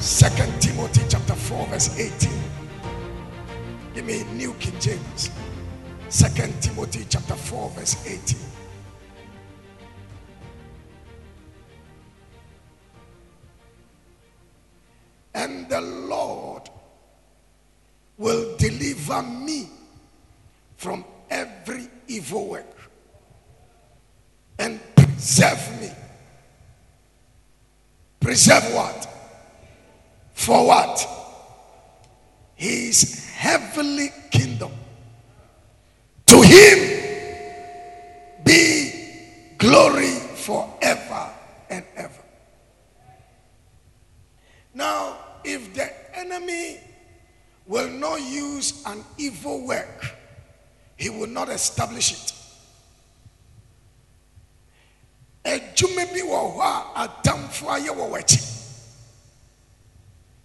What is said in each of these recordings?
Second Timothy chapter 4, verse 18. Give me New King James. Second Timothy chapter 4, verse 18. And the Lord will deliver me from every evil work and preserve me. Preserve what? For what? His heavenly kingdom. To him be glory forever and ever. Now, if the enemy will not use an evil work, he will not establish it. adwuma bi wɔ hɔ a atamfo ayɛ wɔ w'akyi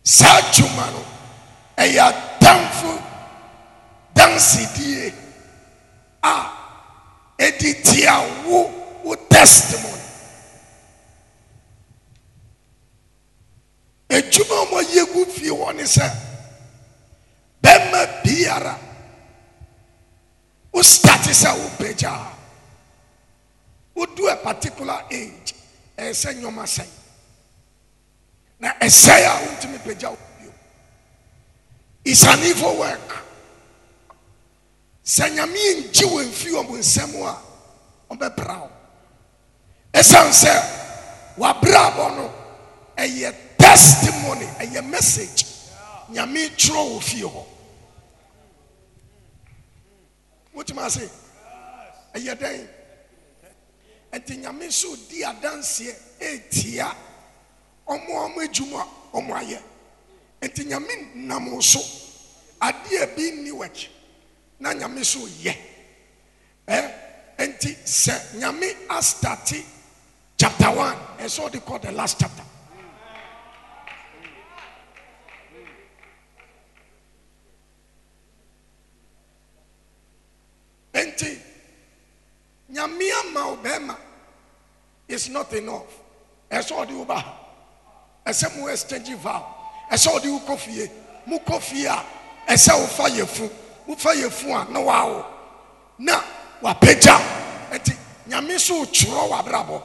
saa adwuma no ɛyɛ atamfo dansidie a ɛdi tia wo wo testimony. Adwuma a wɔyɛ gu fie hɔ ne sɛ bɛrima biara wo start sɛ wo pagya. Wodu a particular age ɛyɛ sɛ nnwom asɛe na ɛsɛe a wontumi pagya wo bio is an evil work. Sɛ nyame ngye wɔ mfi wɔ mo nsɛm a ɔbɛbra wo. Ɛsiane sɛ wabrabɔ no ɛyɛ testimony ɛyɛ message. Nyame twerɛ wɔ fie hɔ. Wotumi ase? Ɛyɛ dɛn? Nti nyame nso di adanseɛ etia ɔmo ɔmo adwuma ɔmo ayɛ nti nyame nam so. Adeɛ bi nni wɔkyi na nyame so yɛ ɛ nti sɛ nyame astate chapter one. Ɛsɛ ɔde kɔ the last chapter. Nti nyame ama wo is not enough. Ɛsɛ ɔde wo ba ɛsɛ mo exchange vow. Ɛsɛ ɔde wo kɔ fie mo kɔ fie a ɛsɛ wofa yɛfu wofa yɛfu a na wawo na wapagya nti nyame so twerɛ w'abrabɔ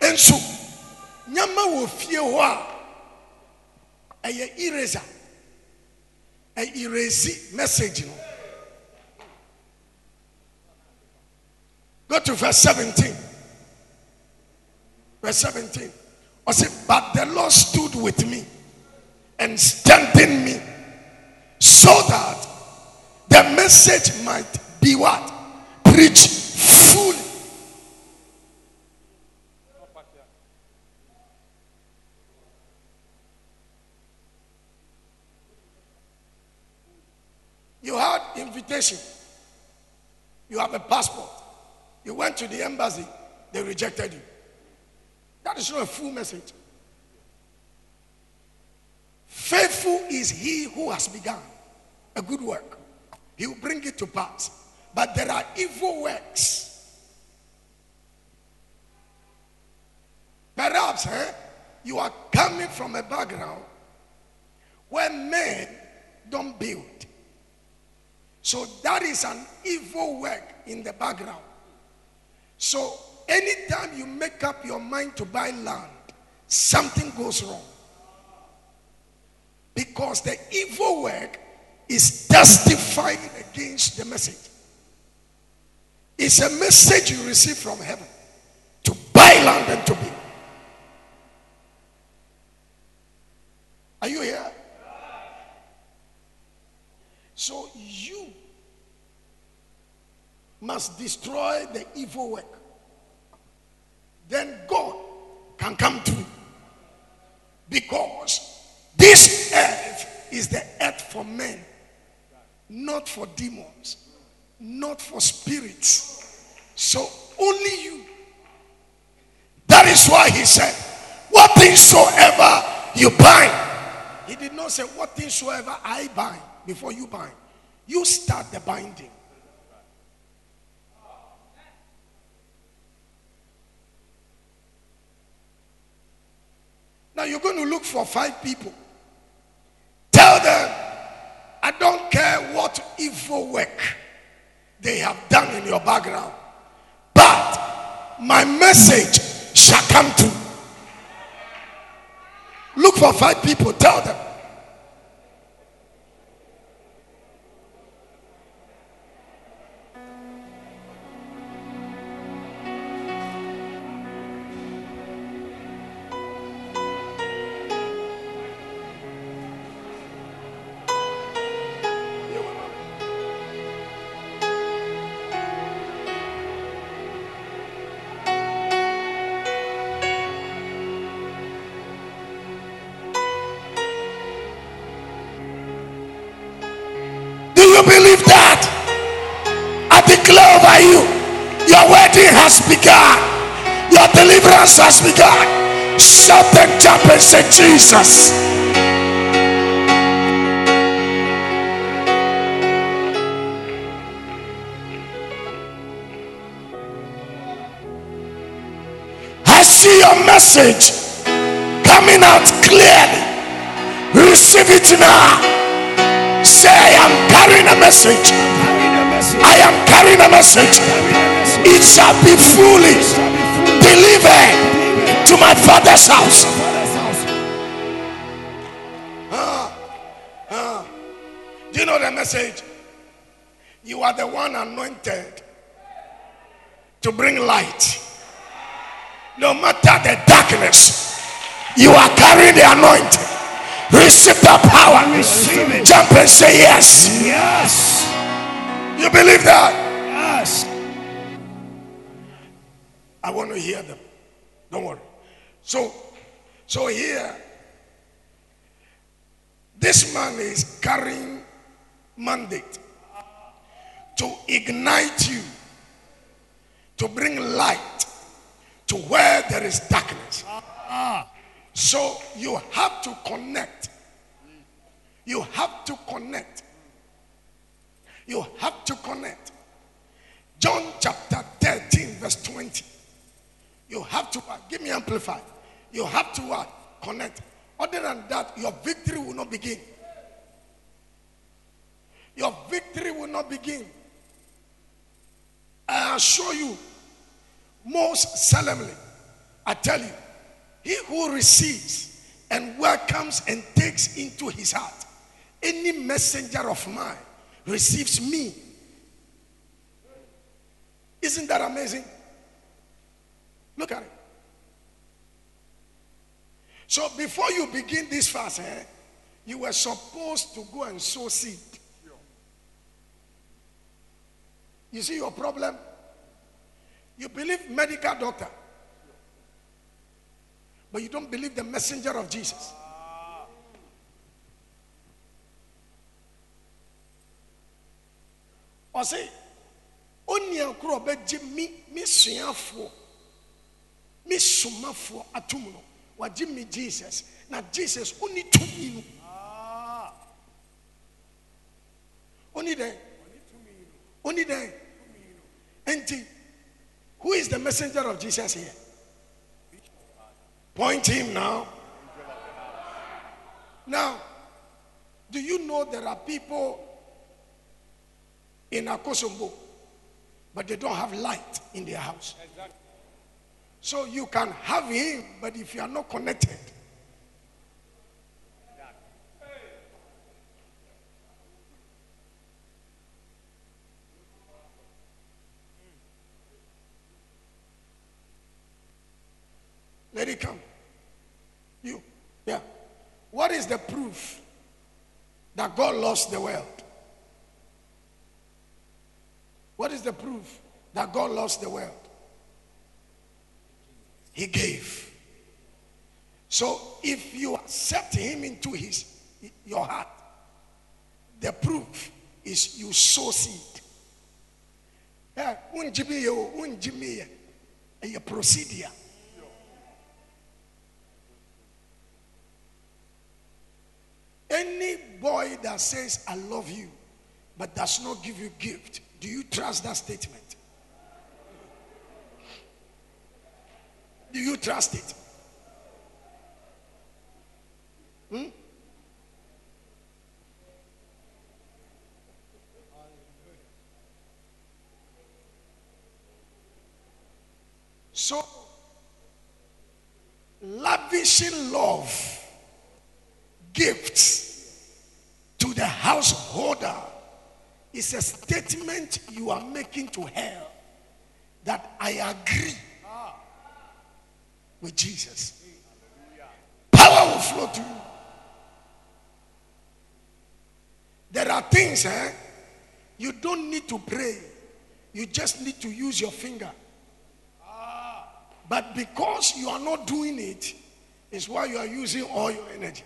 nso nyama wɔ fie hɔ a ɛyɛ eraser. Ɛerase message no. Go to verse 17. Verse 17. I said, But the Lord stood with me and strengthened me so that the message might be what? Preached fully. You had invitation. You have a passport. You went to the embassy, they rejected you. That is not a full message. Faithful is he who has begun a good work, he will bring it to pass. But there are evil works. Perhaps eh, you are coming from a background where men don't build. So that is an evil work in the background. So anytime you make up your mind to buy land, something goes wrong. Because the evil work is testifying against the message. It's a message you receive from heaven to buy land and to build. Are you here? So you must destroy the evil work. Then God can come through. Because this earth is the earth for men, not for demons, not for spirits. So only you. That is why he said, What things soever you bind. He did not say, What things soever I bind before you bind. You start the binding. To look for five people. Tell them, I don't care what evil work they have done in your background, but my message shall come true. Look for five people, tell them. And say, Jesus. I see your message coming out clearly. Receive it now. Say, I am carrying a message. I am carrying a message. It shall be fully delivered to my father's house. Message? You are the one anointed to bring light. No matter the darkness, you are carrying the anointing. Receive the power. Receive it. Jump and say yes. Yes. You believe that? Yes. I want to hear them. Don't worry. So, so here, this man is carrying mandate to ignite you, to bring light to where there is darkness. So you have to connect. You have to connect. You have to connect. John chapter 13, verse 20. You have to what? Give me amplified. You have to what? Connect. Other than that, your victory will not begin. Your victory will not begin. I assure you, most solemnly, I tell you, he who receives and welcomes and takes into his heart any messenger of mine receives me. Isn't that amazing? Look at it. So before you begin this fast, eh, you were supposed to go and sow seed. You see your problem? You believe medical doctor, but you don't believe the messenger of Jesus. ɔse onua koro a ɔbɛgye me me suafoɔ me somafoɔ atom no wagye me jesus. Na jesus ɔni tumi no ɔni dɛn ɔni dɛn enti who is the messenger of jesus here? Point him now. Now do you know there are people in Akosombo, but they don't have light in their house. So you can have him, but if you are not connected, let it come. You, yeah. What is the proof that God lost the world? What is the proof that God lost the world? He gave. So if you accept him into his your heart, the proof is you sow seed. Eh, unjimi yo, unjimi ye. Eh, you proceed here. Any boy that says I love you but does not give you gift, do you trust that statement? Do you trust it? Hmm? So, lavishing love, gifts is a statement you are making to her that I agree with Jesus. Power will flow to you. There are things, eh? You don't need to pray. You just need to use your finger. But because you are not doing it, is why you are using all your energy.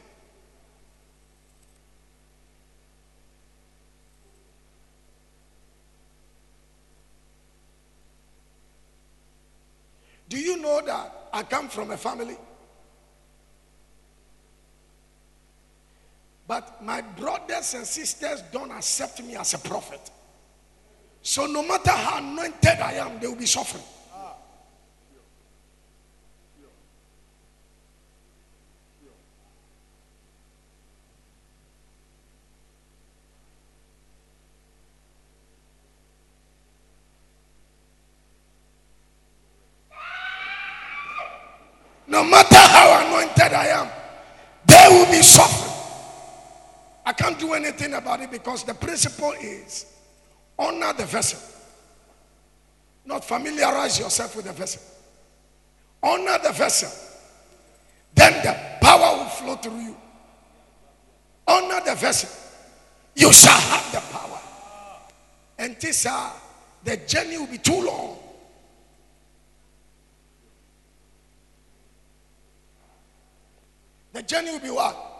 Know that I come from a family? But my brothers and sisters don't accept me as a prophet. So no matter how anointed I am, they will be suffering. No matter how anointed I am, they will be suffering. I can't do anything about it because the principle is honor the vessel, not familiarize yourself with the vessel. Honor the vessel, then the power will flow through you. Honor the vessel, you shall have the power. And this, uh, the journey will be too long. The journey will be what?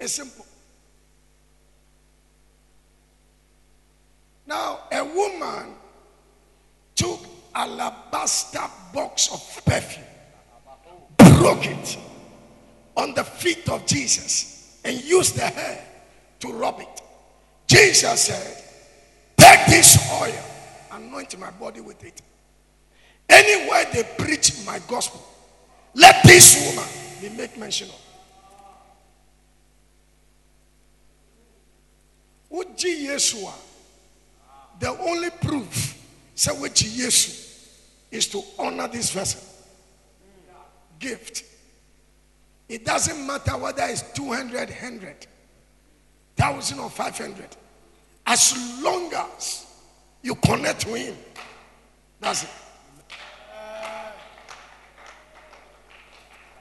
It's simple. Now, a woman took alabaster box of perfume, broke it on the feet of Jesus, and used the hair to rub it. Jesus said, Take this oil, anoint my body with it. Anywhere they preach my gospel, let this woman be made mention of. Wogye Yesu a, the only proof say wogye Yesu is to honor this vessel. Gift. It doesn't matter whether it's 200, 100, 1,000 or 500. As long as you connect to Him, that's it.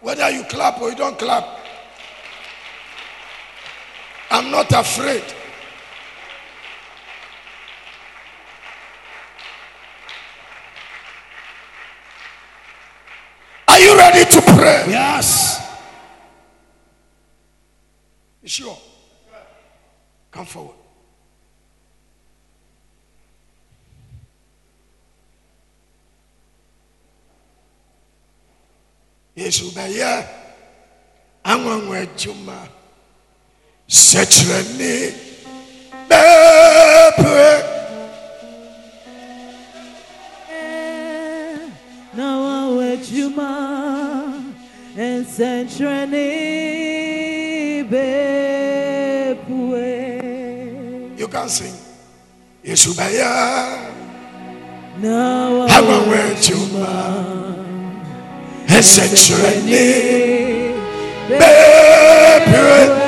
Whether you clap or you don't clap, I'm not afraid. Ready to pray? Yes. You sure? Come forward. Yesu bɛyɛ anwanwa adwuma sɛkyerɛne bɛpɛ Now I with you, ma, and centrally. You can sing. Yesu bɛyɛ Now I anwanwa adwuma sɛkyerɛne bɛpɛ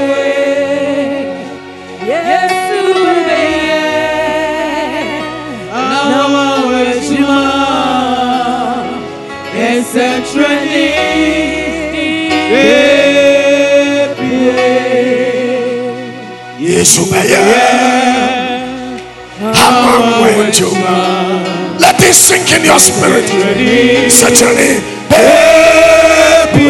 Let this sink in your spirit. Sɛkyerɛne bɛpɛ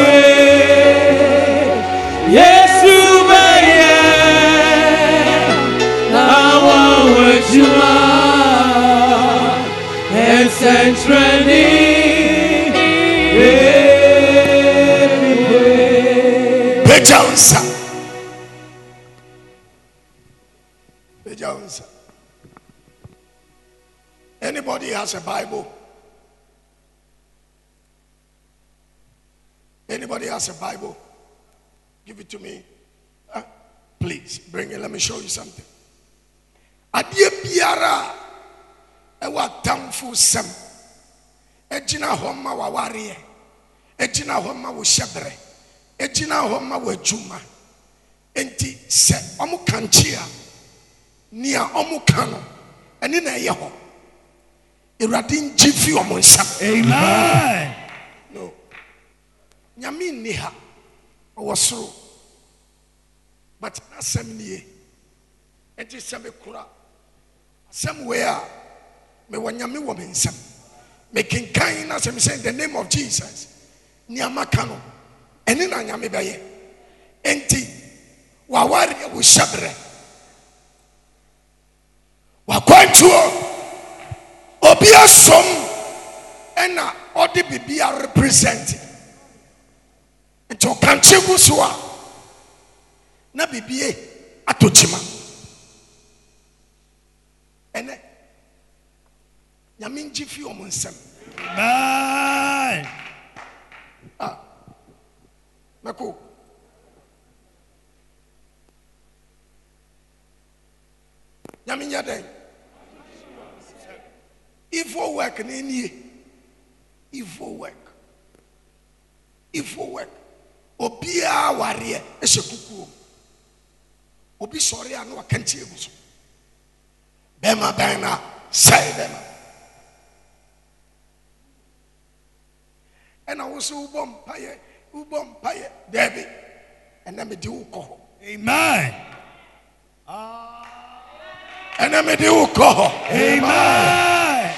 Yesu beye awa wajuma essentially everywhere. Pagya wo nsa. Ma wawareɛ egyina hɔ ma wo hyɛbrɛ egyina hɔ ma wo adwuma nti sɛ ɔmo kankye a nea ɔmo ka no ɛne na ɛyɛ hɔ. Awurade ngye fi ɔmo nsam. Amen. no. Nyame nni ha. Ɔwɔ soro. But n'asɛm nie. Ɛnti sɛ mekora. Asɛm wei a mewɔ nyame wɔ me nsɛm mekenkan na sɛ mesɛ the name of jesus. Nneɛma ka no ɛne na nyame bɛyɛ enti. Wawareɛ wo hyɛberɛ wakwantuo obi asom ɛna ɔde biribi represent nti ɔkankye gu so a na bibie atɔ kyima ɛnɛ nyame ngye fi ɔmo nsɛm. Amen. Ah. mɛko nyame nyɛ dɛn? Evil work ne nie evil work. Evil work. Obiara wareɛ hyɛ kukuo. Obi sɔre a na wakɛnti egu so. Bɛrima bɛn na sɛe bɛrima ɛna woso wobɔ mpayɛ wobɔ mpayɛ dɛbi ɛnɛ mede wo kɔ hɔ Amen. ɛnɛ mede wo kɔ hɔ Amen.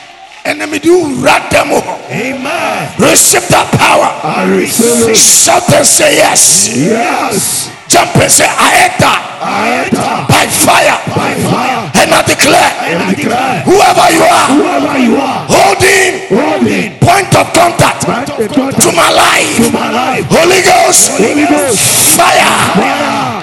ɛnɛ mede wo wura dɛm hɔ Amen. receive that power I receive. shout and say yes Yes. Jump and say I enter I enter by fire. By fire. And I declare and I declare whoever you are whoever you are holding holding point of contact right the to my life. to my life. Holy Ghost Holy Ghost. fire. Fire.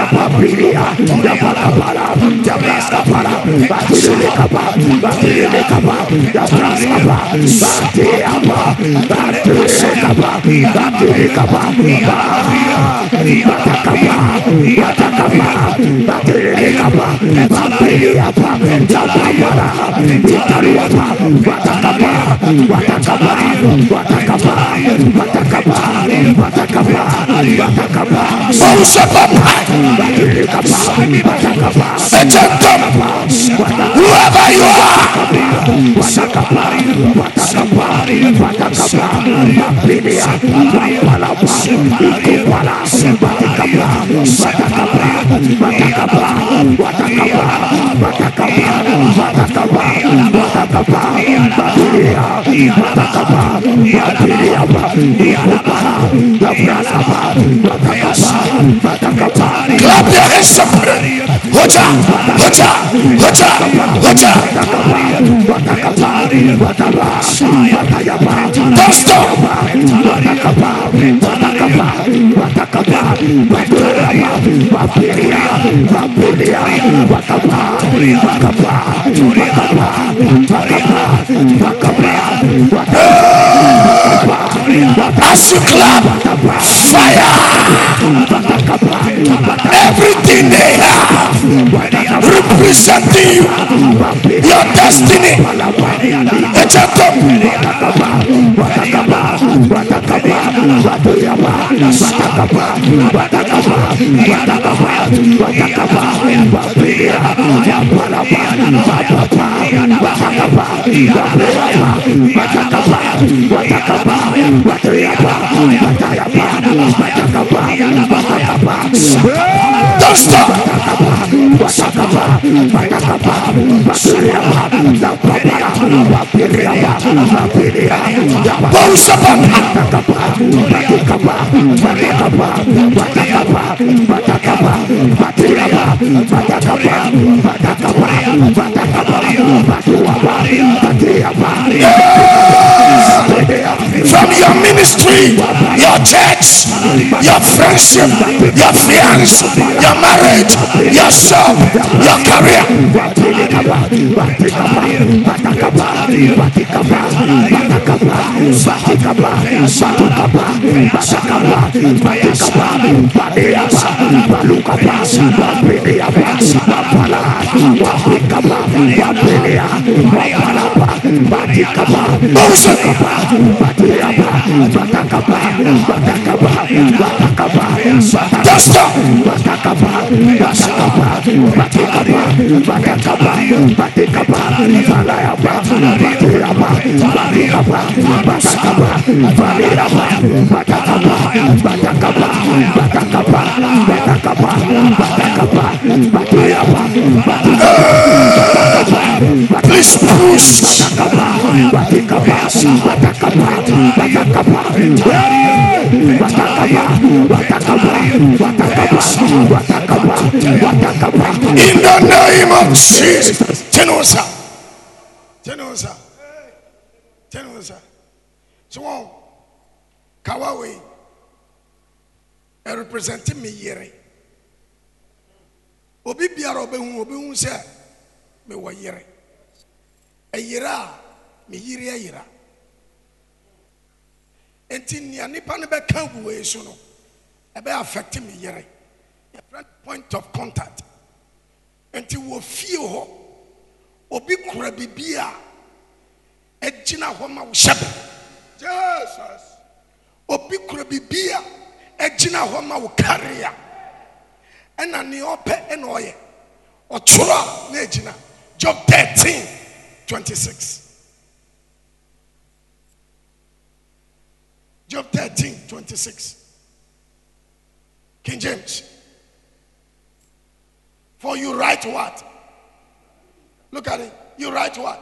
Boom, sabab. Boom, sabab. Boom, sabab. Ejentom. Whoever you are. Clap your hands up. Hoja, hoja, hoja, hoja. Don't stop. Batakapa, Batakapa, as you clap, fire. Everything they have representing you, your destiny. Ejatom. From your ministry, your church, your friendship, your fiance, your marriage, your shop, your career. Please push. Bounce up. Don't stop. Please push. In the name of Jesus. Tenosa. Tenosa. Tenosa. So, on. Kawaii. I represent me yere. Obi biara obehu obehu sɛ mewɔ yere. Ɛyere a me yere ayera. Enti nea nipa no bɛka gu wei so no ɛbɛ affect me yere. Yɛfrɛ point of contact. Enti wɔ fie hɔ obi kura bibi a ɛgyina hɔ ma wo hyɛbɛ. Jesus. Obi kura bibi a ɛgyina hɔ ma wo karea. Ɛna nea ɔpɛ ɛna ɔyɛ. Ɔtwerɛ a na ɛgyina. Job 13, 26. Job 13, 26. King James. For you write what? Look at it. You write what?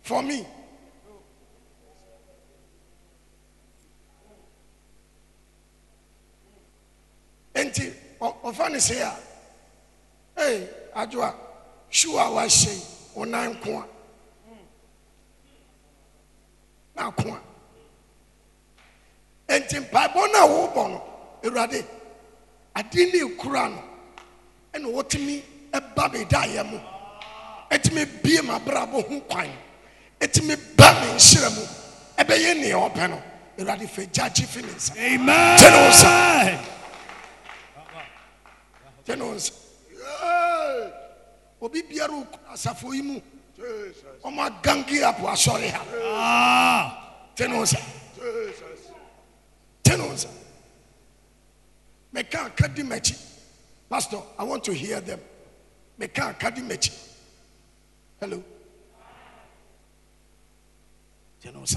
For me. Enti, ɔfa ne se a, ee, adwo a, shoe a wahyɛ yi, ɔnan nko a. Na ako a. Enti mpaebɔ no a wobɔ no, Awurade, adeɛ ne ekura no, ɛna wɔtumi ɛba me daeɛ mu. Ɛtumi bie m'abrabɔ ho kwan. Ɛtumi ba me nhyira mu. Ɛbɛyɛ nea ɔpɛ no. Awurade fɛ gyagye fi ne nsa. Sir. Tell us. Yay! Obi biara okura asafo yi mu. Ɔmo agangi apo asɔre ha. Tell us. Tell us. Meka akadi m'akyi. Pastor, I want to hear them. Meka akadi m'akyi. Hello. Tell us.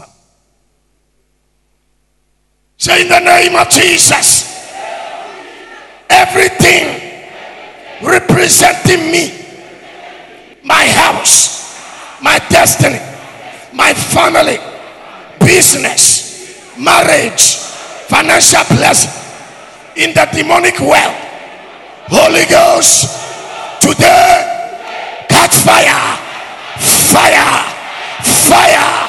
Say in the name of Jesus. Everything representing me, my house, my destiny, my family, business, marriage, financial blessing in the demonic world. Holy Ghost, today, catch fire, fire, fire.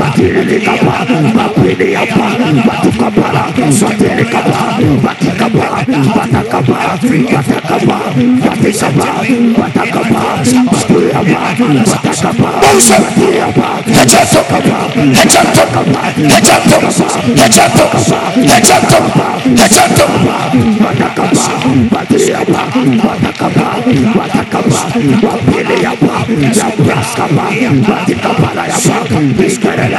Boom, Batikapa, batili kapa bapili apa batukapala batili kapa batikapa batakapa batakapa batikapa batakapa batuyapa batakapa Moses. batuyapa Hejato. Hejato. Hejato. Hejato. Hejato. Hejato. batakapa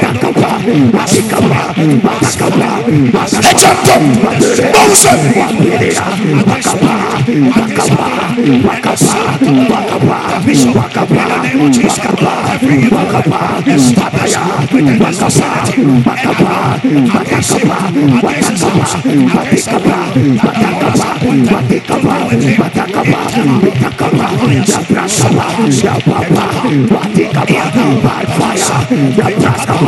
bikopala yapa bikapali yapa yabraskapa bapili kapa Hejato. kepala yapa yabraskapa batili kapa batikapala kapa yabraskapa batili kapa yamakapala ya yabraskapa batili yapa bikopala yapa yabraskapa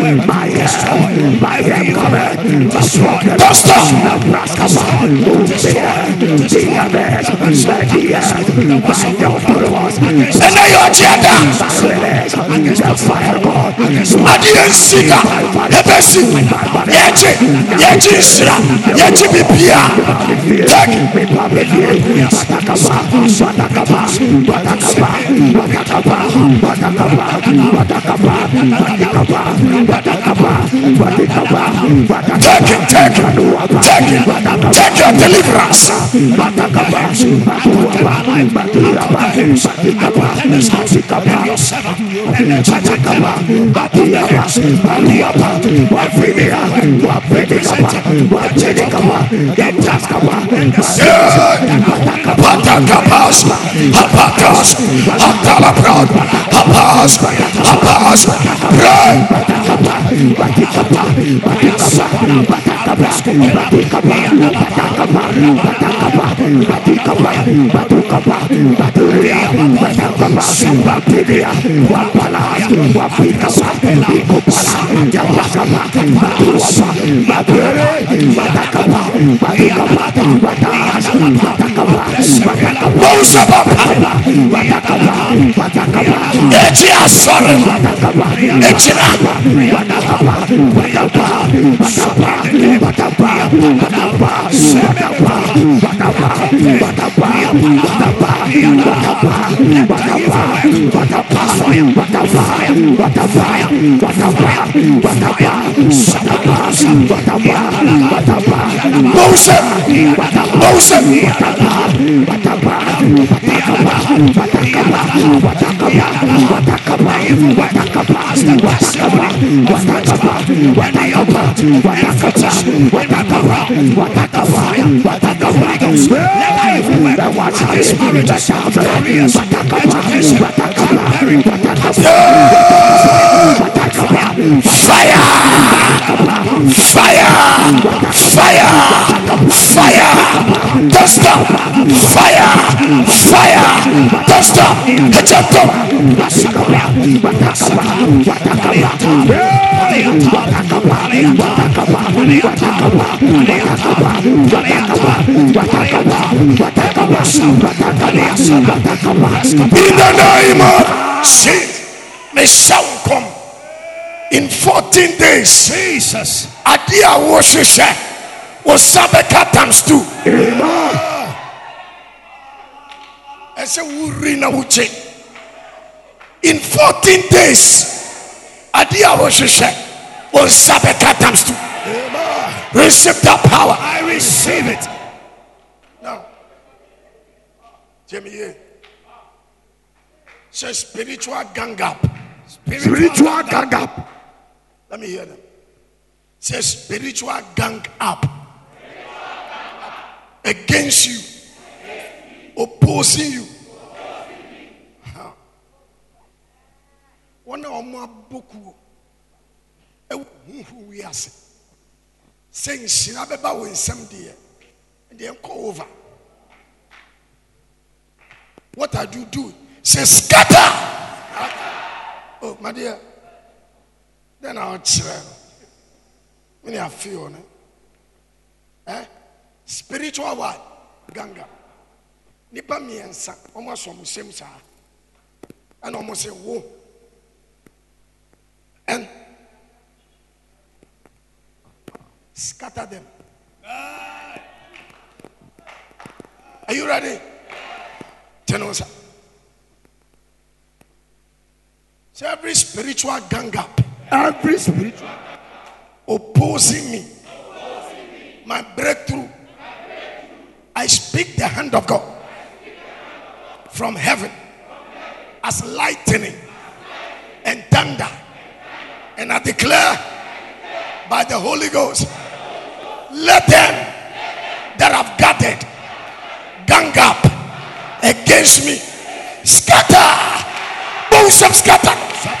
my help, my help coming, the strong Duster. Nebraska, who fear the abyss, the earth, by your followers, ɛnɛ yɛ ɔgyeada release the fire God, adeɛ nsika ɛbɛsi yɛgye yɛgye nsira yɛgye bibia tek take it take it take it take your deliverance Bata, bata, bata, bata, bata, bata, bata, Batukapa, Batukapa, Batakapa, Batakapa, Apatas, Atalabrad, Apas, Apas, Pray. Mosababa, Eji asọrọ, Ejira, Mose, Mose, fire, What kind of fire, fire, fire, Duster, fire, Fire. Don't stop. Hit your. In the name of Jesus. May sound come. In 14 days. Jesus. Ade a wɔhyehyɛ wo nsa bɛka times two. ɛsɛ wuri na wogye in 14 days ade a wɔhyehyɛ wo nsa bɛka times two. receive that power I receive it. now jẹ́mi say spiritual gang up Spiritual gang up. let me hear them say spiritual gang up against you opposing you Huh. wɔn a wɔn abokuo ɛwɔ huhu wiase sɛ nhyira bɛba wɔn nsam deɛ deɛ nkɔ over what are you doing? Say scatter! Oh my dear. Then i'll kyerɛ no mene afeo no? Eh? Spiritual what ganga. Nipa mmiɛnsa wɔn asɔ wɔn nsam saa. Ɛna wɔn sɛ wo. And scatter them. Are you ready? Tell us. Say every spiritual gang up. Every spiritual. opposing me. My breakthrough. I speak the hand of God from heaven as lightning and thunder. And I declare by the Holy Ghost let them that have gathered gang up against me. Scatter! Boom some scatter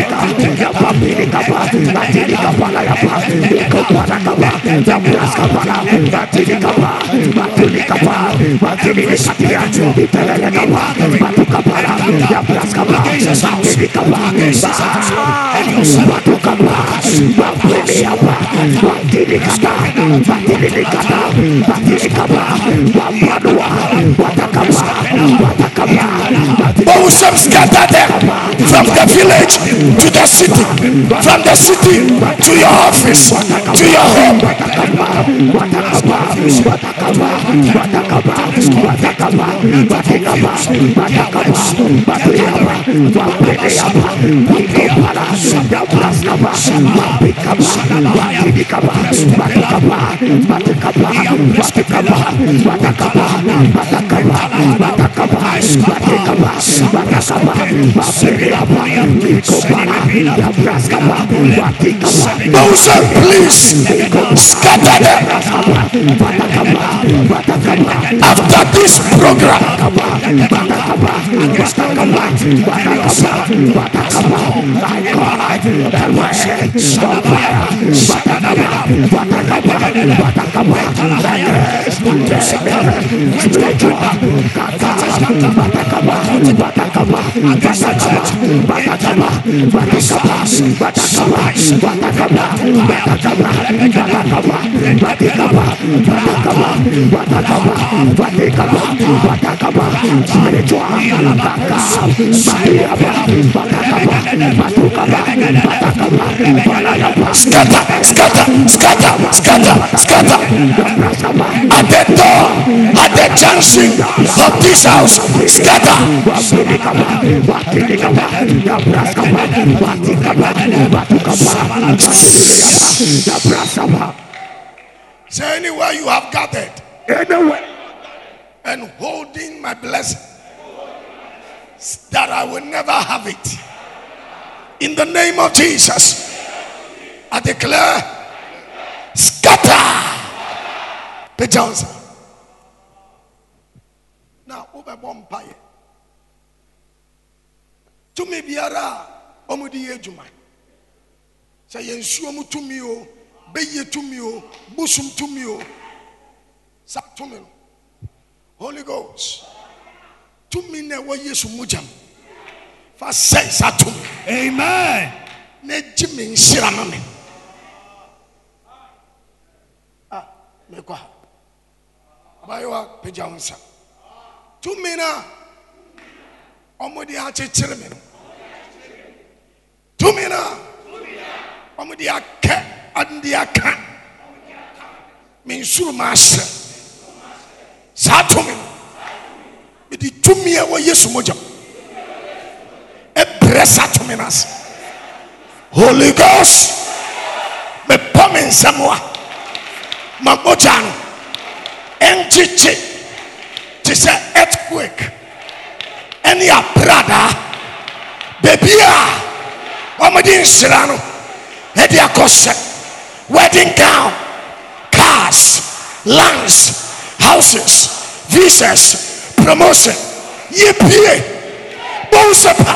Ikopara kapa. Ya praska Watakapa. But we shall scatter them from the village to the city, from the city to your office, to your home. Moses, please scatter them after this program. Scatter, scatter, scatter, scatter, scatter. At the door, at the junction of this house, scatter. Say anywhere you have gathered Anyway, and holding my blessing, that I will never have it. In the name of Jesus, I declare scatter the Johnson. Now, over Bompire. tumi biara a wɔde yɛ adwuma sɛ yɛ nsuo mu tumi o bɛyie tumi holy ghost. Tumi na ɛwɔ yesu mugyam fa sɛe saa tumi Amen. na gye me nhyira ma me. A mekɔ ha abayewa pagya wo nsa tumi no a ɔmode akyekyere me. No tumi no a ɔmode akɛ ɔde aka me nsuro ma ahyerɛ saa tumi mede tumi a ɛwɔ yesu mogyam ɛbrɛ saa tumi no ase. Holy ghost mepɔ me nsɛm a ma mogya no ɛnkyekye te sɛ earthquake ɛne abradaa. Baabi a wɔmode nhyira no ɛde wedding gown cars lands houses visas promotion. Yɛpie bohu sɛ pa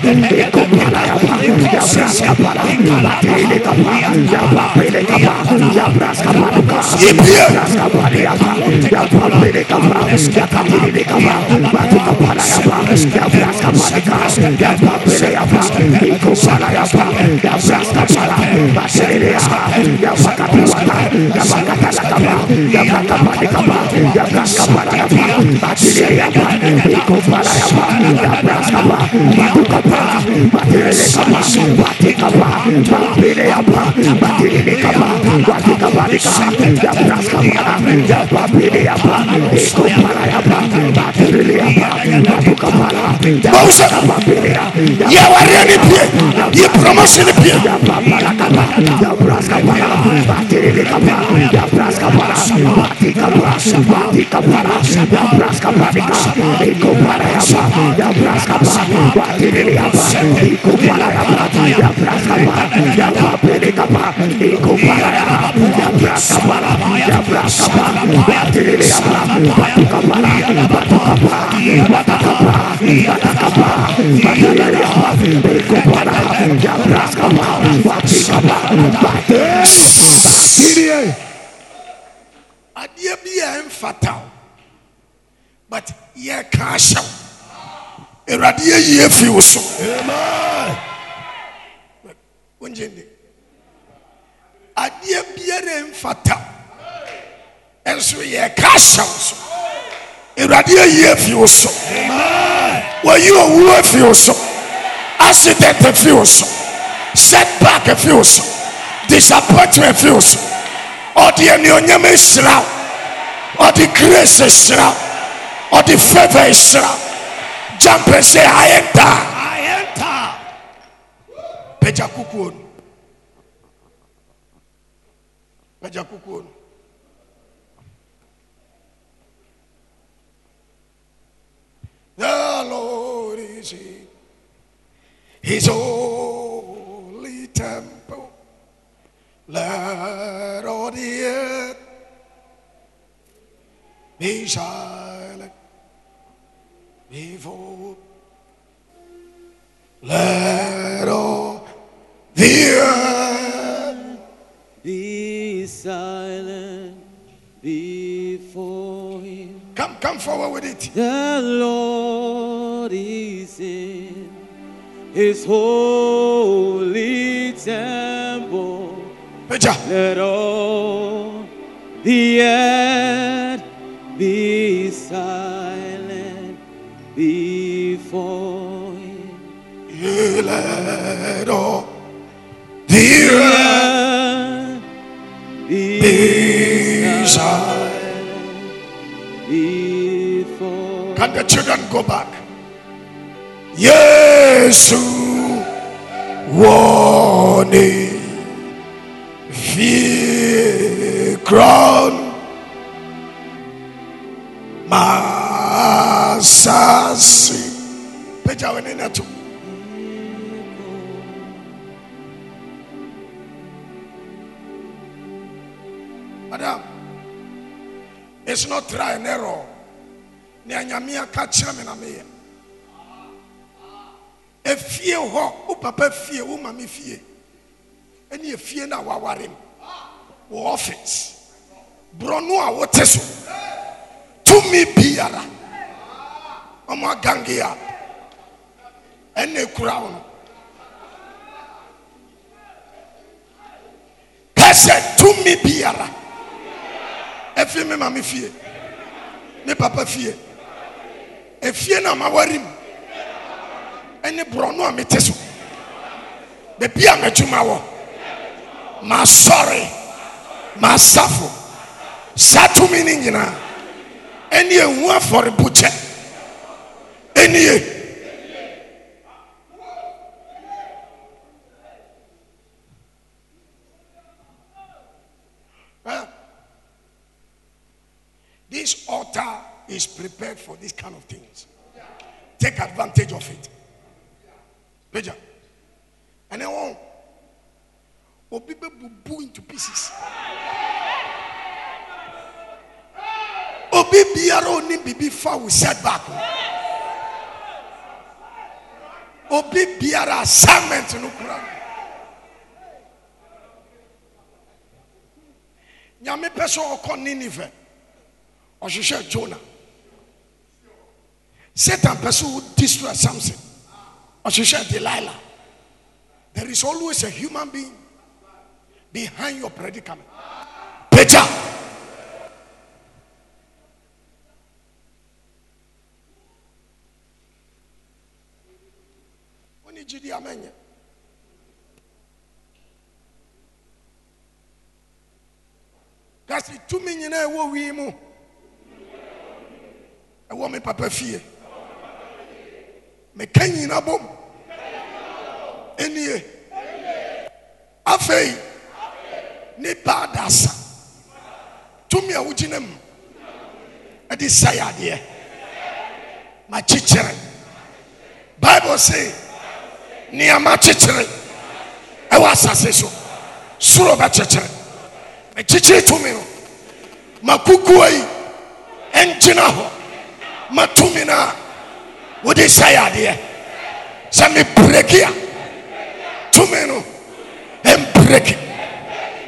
pie yɛ promotion ne pie ya papala kapa, ya praska pala, batili kapa, ya praska pala, batika pala, batika pala, ya praska palika, iko pala ya pa, ya praska pala, batili ya pa, iko pala ya pa, ya praska pala, ya papili kapa, iko pala ya pa, ya praska pala, ya praska pala, batili ya pa, batuka pala, batuka pala, adeɛ bi a ɛmfata wo but yɛka ahyɛ wo awurade yɛyi afi wo so. Wongye nde adeɛ biara ɛmfata wo. Ɛnso yɛka ahyɛ wo so. Awurade yɛyi afi wo so. Wɔyi owuo afi wo so. Accident afi wo so. Setback afi wo so. Disappointment afi wo so. Ɔde anuonyam ahyira wo. Ɔde grace ahyira wo. Ɔde favor ahyira wo jump and say i enter I enter. Peja kukun. Peja kukun. the lord is in his holy temple let all the earth be silent before let all the earth Be silent before him. come come forward with it. The Lord is in his holy temple. pagya Let all the earth be silent before let all the earth be silent before Can the children go back? Yesu woni. Fi crown masasi peja wani na to madam it's not try and error. Nea nyame aka kyerɛ me na meyɛ. Efie hɔ wo papa fie wo mame fie. Ɛne efie no a waware m wɔ ɔfis borɔno a wote so. Tumi biara. Ɔmo agange a ɛna ekura wo no kɛsɛ tumi biara. Efi me mame fie. Ne papa fie. Efie na ma wari mu. Ɛne borɔno a mete so. Beebi a m'adwuma wɔ. M'asɔre m'asafo saa tumi ne nyinaa. Ɛne ehu afɔrebukyɛ. Ɛnie Huh? Is prepared for this kind of things. Take advantage of it. Peja. And then one. Obi bubu into pieces. Obi biara oni bibi fa will set back. Obi biara assignment no kura. Nyame pɛ sɛ ɔkɔ Nineveh ɔhwehwɛ Jonah Satan pɛ sɛ wo destroy Samson. Ɔhwehwɛ Delilah. There is always a human being behind your predicament. Peter. Wone gyidi amɛnyɛ kasi tumi nyinaa ɛwɔ wii mu ɛwɔ me papa fie meka nyina bom. Ɛnie afei nipa ada asa tumi a wogyina mu ɛde sae adeɛ. Makyekyere. Bible se neama kyekyere. Ɛwɔ asase so. Soro bɛkyekyere. Makyekyere tumi no. Makokoa yi. Ɛngyina hɔ. Matumi no a wode sɛe adeɛ sɛ mebreki a tumi no ɛmbreki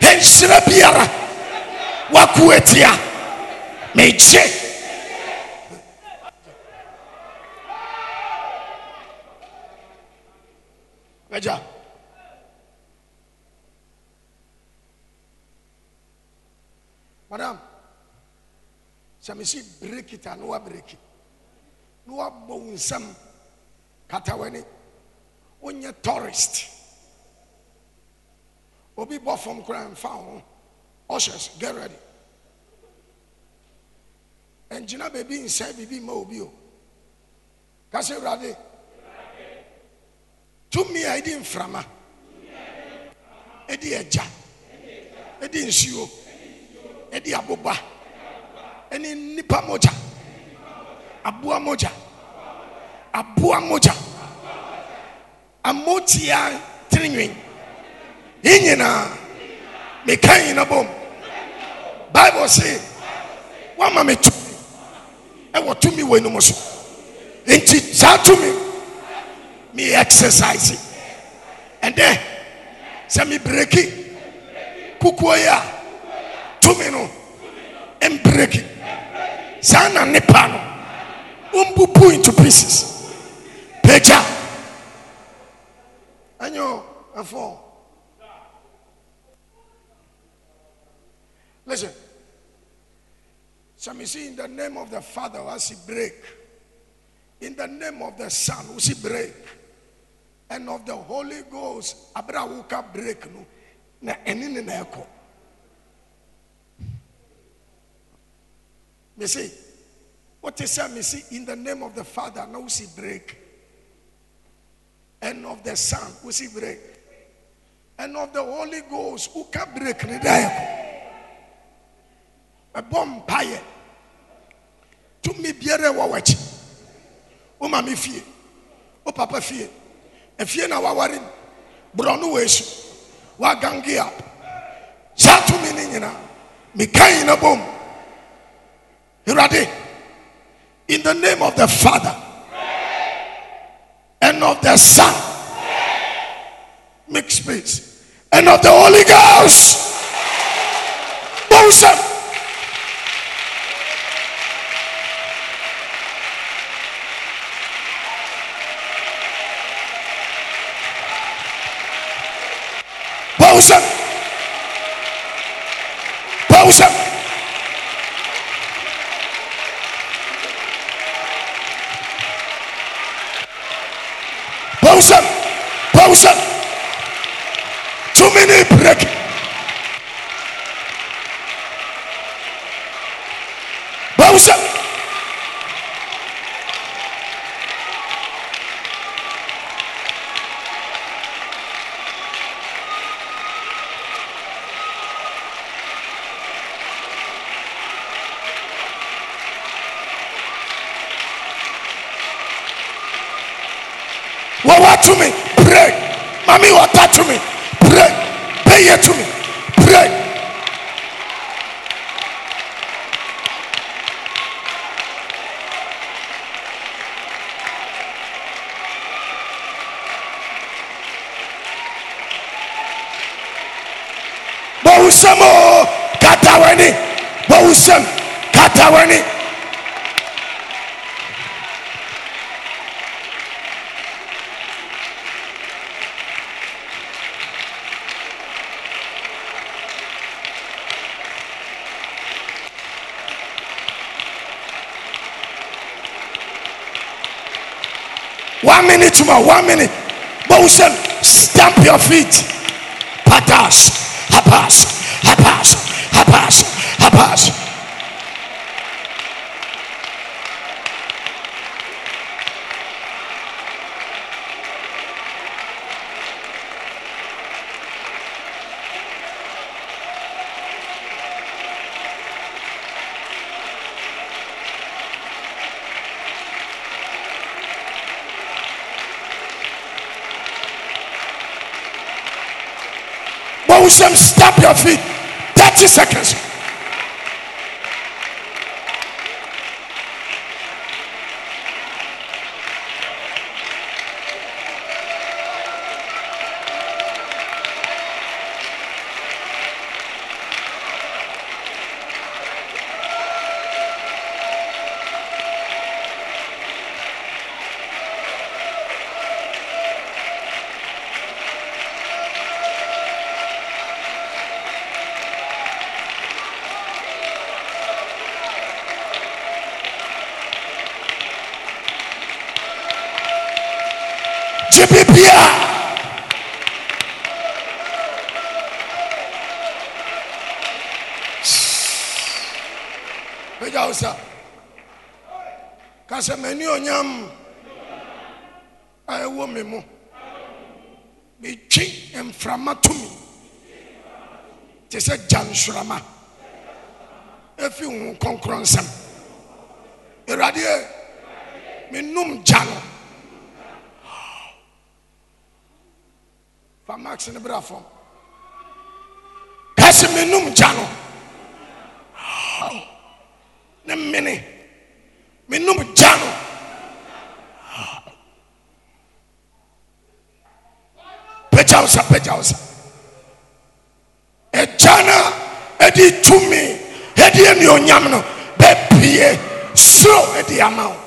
ɛnhyira biara wako atia megye agya madam. Sɛ mesi breki ta na wabreki na wabɔ wo nsɛm kata w'ani. Wonyɛ tourist. Obi bɔ fam koraa mfa ho. Ushers get ready. Ɛngyina baabi nsɛe biribi mma obi o. Ka sɛ awurade. Tumi a ɛdi mframa. Ɛdi agya. Ɛdi nsuo. Ɛdi aboba. Ɛne nipa mogya aboa mogya aboa mogya amotia tirinwi yi nyinaa meka bom. Bible se wama me tumi ɛwɔ tumi wɔ enum so nti saa tumi. Me exercise. Ɛdɛ sɛ me breki kukuo yi a tumi no. Mbreki saa na nipa no wombubu into pieces. Pagya ɛnyɛ o ɛfɔ listen. Some you see in the name of the father was he break? In the name of the son was he break? And of the holy ghost abere a break no? Na ne na ɛkɔ mesi wote sɛ mesi in the name of the father na wosi break. And of the son wosi break. And of the holy ghost who can break da ɛkɔ ɛbɔ mpaeɛ tumi biara ɛwɔ w'akyi wo oh, maame fie wo oh, papa fie efie na waware mu borɔno wɔ esu wagange up? Ne nyinaa meka yi na bom awurade in the name of the father. And of the son. Make space and of the holy ghost. Bonsam bonsam bonsam bonsam bonsam tumi ne break bonsam wɔwɔ tumi pray. Mami wɔta tumi pray. Bɛyɛ tumi pray. Bɔwusɛm o. Kata w'ani bɔwusɛm kata One minute one minute. Bowsem, stamp your feet. Patas, hapas, hapas, hapas. Bowsem, stamp your feet. 30 seconds. Yeah! fam ɛsɛ menom gya no. Ne mene. Menom gya no. Pagyawo sa pagyawo sa. Agya no ade tumi ɛde anuonyam no bɛpie soro ade ama wo.